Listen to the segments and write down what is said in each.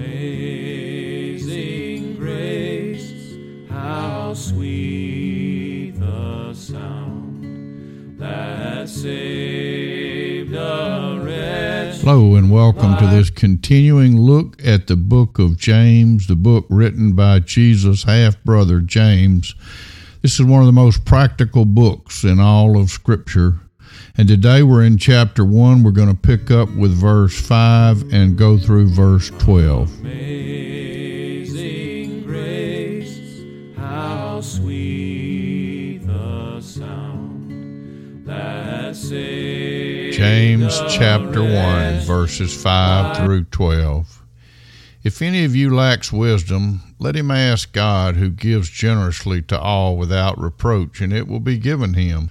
Amazing grace, how sweet the sound that saved a wretch. Hello, and welcome to this continuing look at the book of James, the book written by Jesus' half brother James. This is one of the most practical books in all of Scripture. And today we're in chapter 1. We're going to pick up with verse 5 and go through verse 12. Amazing grace, how sweet the sound that saved James chapter 1, verses 5 through 12. If any of you lacks wisdom, let him ask God, who gives generously to all without reproach, and it will be given him.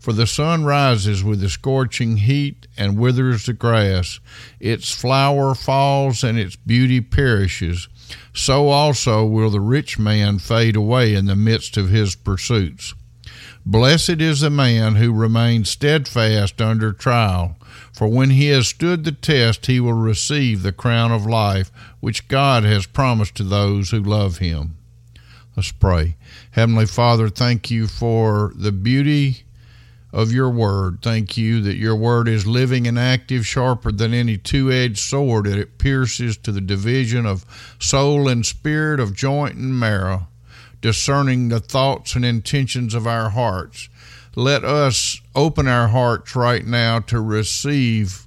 For the sun rises with the scorching heat and withers the grass. Its flower falls and its beauty perishes. So also will the rich man fade away in the midst of his pursuits. Blessed is the man who remains steadfast under trial, for when he has stood the test, he will receive the crown of life which God has promised to those who love him. Let's pray. Heavenly Father, thank you for the beauty of your word. Thank you that your word is living and active, sharper than any two edged sword, that it pierces to the division of soul and spirit, of joint and marrow, discerning the thoughts and intentions of our hearts. Let us open our hearts right now to receive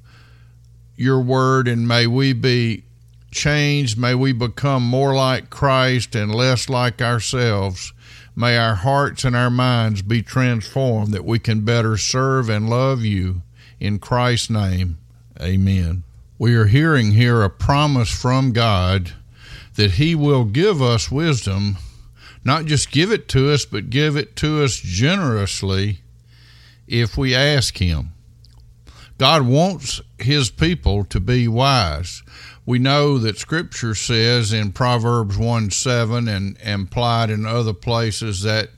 your word, and may we be changed. May we become more like Christ and less like ourselves. May our hearts and our minds be transformed that we can better serve and love you. In Christ's name, amen. We are hearing here a promise from God that He will give us wisdom, not just give it to us, but give it to us generously if we ask Him. God wants His people to be wise we know that scripture says in Proverbs 1 7 and implied in other places that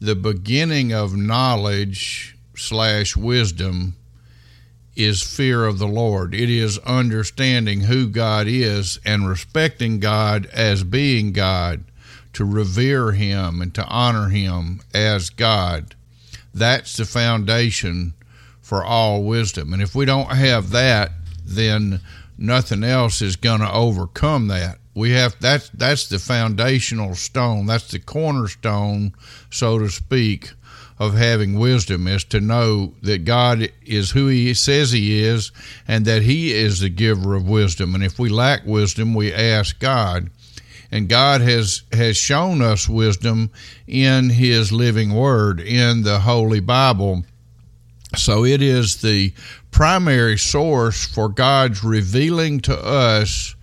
the beginning of knowledge slash wisdom is fear of the Lord. It is understanding who God is and respecting God as being God, to revere Him and to honor Him as God. That's the foundation for all wisdom. And if we don't have that, then nothing else is going to overcome that. We have that's that's the foundational stone. That's the cornerstone, so to speak, of having wisdom is to know that God is who He says He is, and that He is the giver of wisdom. And if we lack wisdom, we ask God. And God has has shown us wisdom in His living Word in the Holy Bible. So it is the primary source for God's revealing to us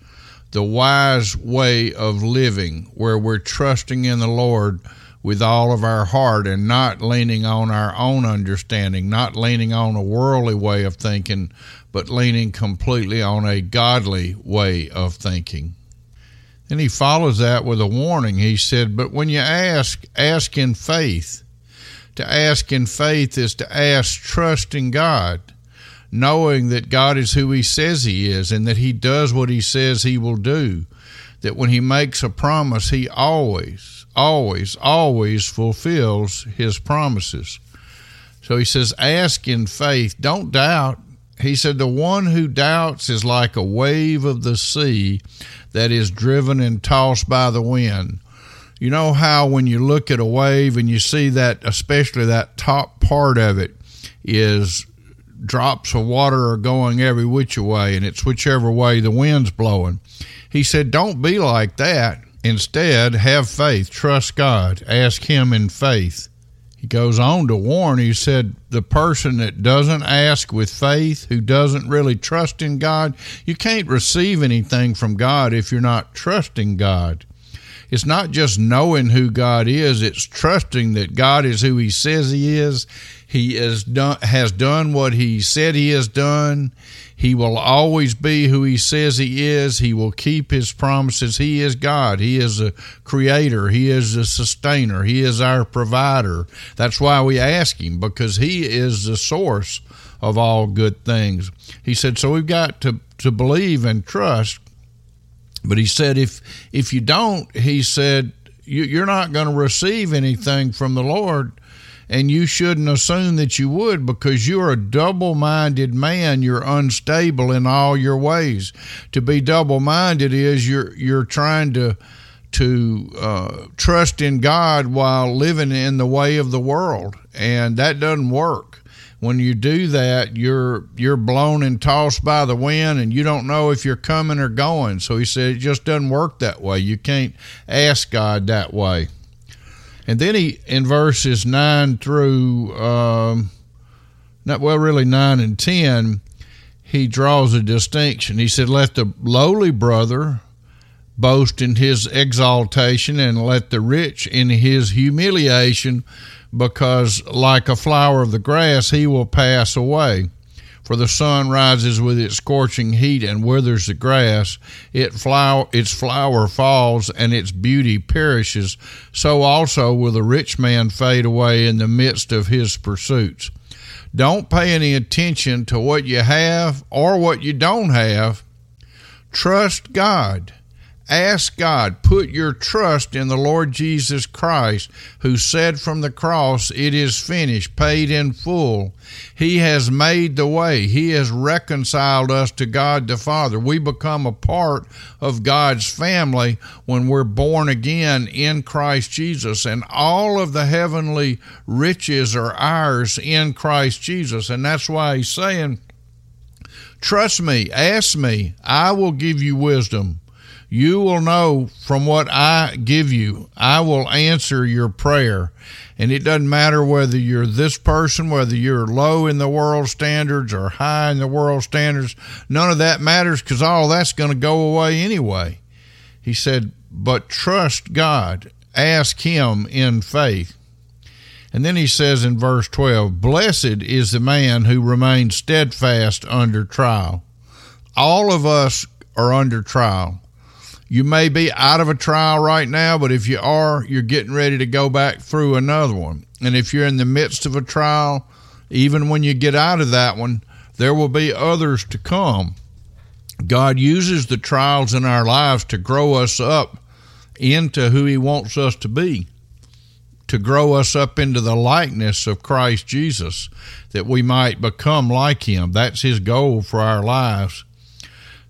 the wise way of living, where we're trusting in the Lord with all of our heart and not leaning on our own understanding, not leaning on a worldly way of thinking, but leaning completely on a godly way of thinking. And he follows that with a warning. He said, But when you ask, ask in faith. To ask in faith is to ask trusting God knowing that God is who He says He is and that He does what He says He will do. That when He makes a promise, He always, always, always fulfills His promises. So He says, ask in faith, don't doubt. He said, the one who doubts is like a wave of the sea that is driven and tossed by the wind. You know how when you look at a wave and you see that, especially that top part of it, is drops of water are going every which way, and it's whichever way the wind's blowing. He said, Don't be like that. Instead, have faith, trust God, ask Him in faith. He goes on to warn, he said, the person that doesn't ask with faith, who doesn't really trust in God, you can't receive anything from God if you're not trusting God. It's not just knowing who God is, it's trusting that God is who he says he is. He done, has done what he said he has done. He will always be who he says he is. He will keep his promises. He is God. He is a creator. He is a sustainer. He is our provider. That's why we ask him because he is the source of all good things. He said, so we've got to, to believe and trust but he said, if if you don't, he said, you, are not going to receive anything from the Lord, and you shouldn't assume that you would because you're a double-minded man. You're unstable in all your ways. To be double-minded is you're you're trying to to uh, trust in God while living in the way of the world, and that doesn't work when you do that, you're you're blown and tossed by the wind, and you don't know if you're coming or going. So he said it just doesn't work that way. You can't ask God that way. And then he in verses nine through um, not well, really nine and ten, he draws a distinction. He said, "Let the lowly brother." boast in his exaltation and let the rich in his humiliation because like a flower of the grass he will pass away. For the sun rises with its scorching heat and withers the grass. It its flower falls and its beauty perishes. So also will the rich man fade away in the midst of his pursuits. Don't pay any attention to what you have or what you don't have. Trust God Ask God, put your trust in the Lord Jesus Christ, who said from the cross, It is finished, paid in full. He has made the way, He has reconciled us to God the Father. We become a part of God's family when we're born again in Christ Jesus, and all of the heavenly riches are ours in Christ Jesus. And that's why He's saying, Trust me, ask me, I will give you wisdom you will know from what I give you. I will answer your prayer. And it doesn't matter whether you're this person, whether you're low in the world standards or high in the world standards. None of that matters because all that's going to go away anyway. He said, but trust God, ask Him in faith. And then he says in verse 12, Blessed is the man who remains steadfast under trial. All of us are under trial. You may be out of a trial right now, but if you are, you're getting ready to go back through another one. And if you're in the midst of a trial, even when you get out of that one, there will be others to come. God uses the trials in our lives to grow us up into who He wants us to be, to grow us up into the likeness of Christ Jesus, that we might become like Him. That's His goal for our lives.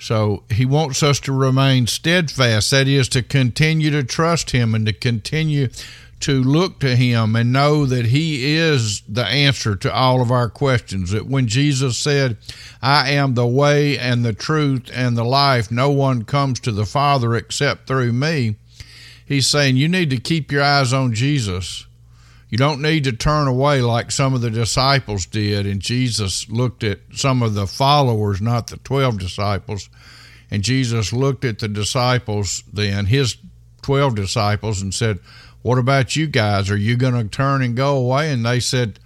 So he wants us to remain steadfast, that is, to continue to trust him and to continue to look to him and know that he is the answer to all of our questions. That when Jesus said, I am the way and the truth and the life, no one comes to the Father except through me, he's saying you need to keep your eyes on Jesus. You don't need to turn away like some of the disciples did. And Jesus looked at some of the followers, not the 12 disciples. And Jesus looked at the disciples then, his 12 disciples, and said, What about you guys? Are you going to turn and go away? And they said,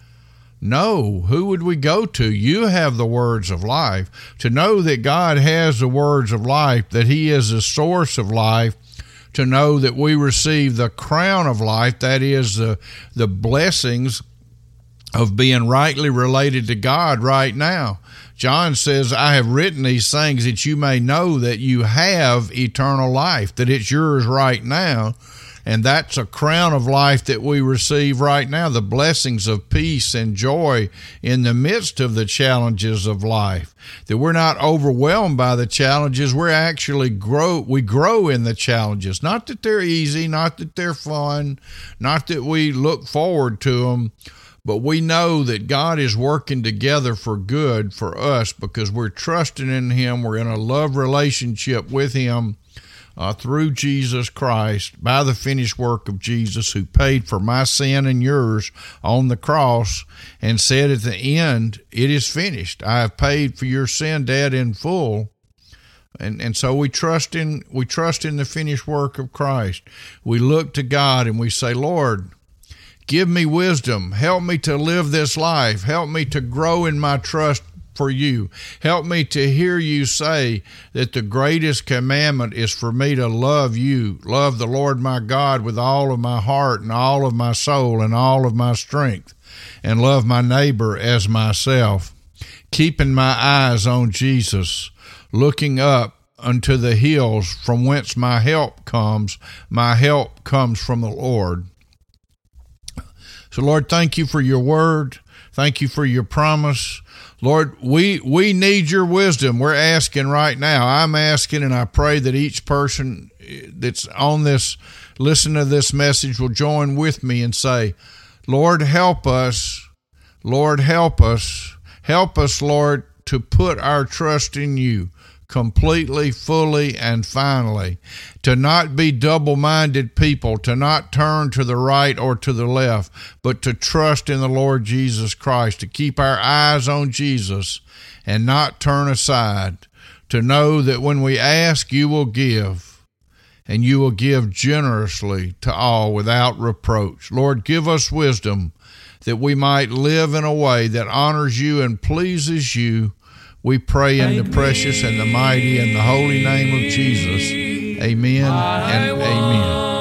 no, who would we go to? You have the words of life. To know that God has the words of life, that He is the source of life, to know that we receive the crown of life, that is, the, the blessings of being rightly related to God right now. John says, I have written these things that you may know that you have eternal life, that it's yours right now. And that's a crown of life that we receive right now the blessings of peace and joy in the midst of the challenges of life. That we're not overwhelmed by the challenges, we're actually grow, we grow in the challenges. Not that they're easy, not that they're fun, not that we look forward to them, but we know that God is working together for good for us because we're trusting in Him. We're in a love relationship with Him uh, through Jesus Christ by the finished work of Jesus, who paid for my sin and yours on the cross and said at the end, It is finished. I have paid for your sin debt in full. And and so we trust in we trust in the finished work of Christ. We look to God and we say, Lord, give me wisdom. Help me to live this life. Help me to grow in my trust for you. Help me to hear you say that the greatest commandment is for me to love you, love the Lord my God with all of my heart and all of my soul and all of my strength, and love my neighbor as myself. Keeping my eyes on Jesus, looking up unto the hills from whence my help comes. My help comes from the Lord. So, Lord, thank you for your word. Thank you for your promise. Lord, we we need your wisdom. We're asking right now. I'm asking and I pray that each person eh, that's on this listen to this message will join with me and say, "Lord, help us. Lord, help us. Help us, Lord, to put our trust in you completely, fully, and finally. To not be double minded people, to not turn to the right or to the left, but to trust in the Lord Jesus Christ, to keep our eyes on Jesus and not turn aside, to know that when we ask, you will give. And you will give generously to all without reproach. Lord, give us wisdom that we might live in a way that honors you and pleases you we pray in the precious and the mighty and the holy name of Jesus. Amen and amen.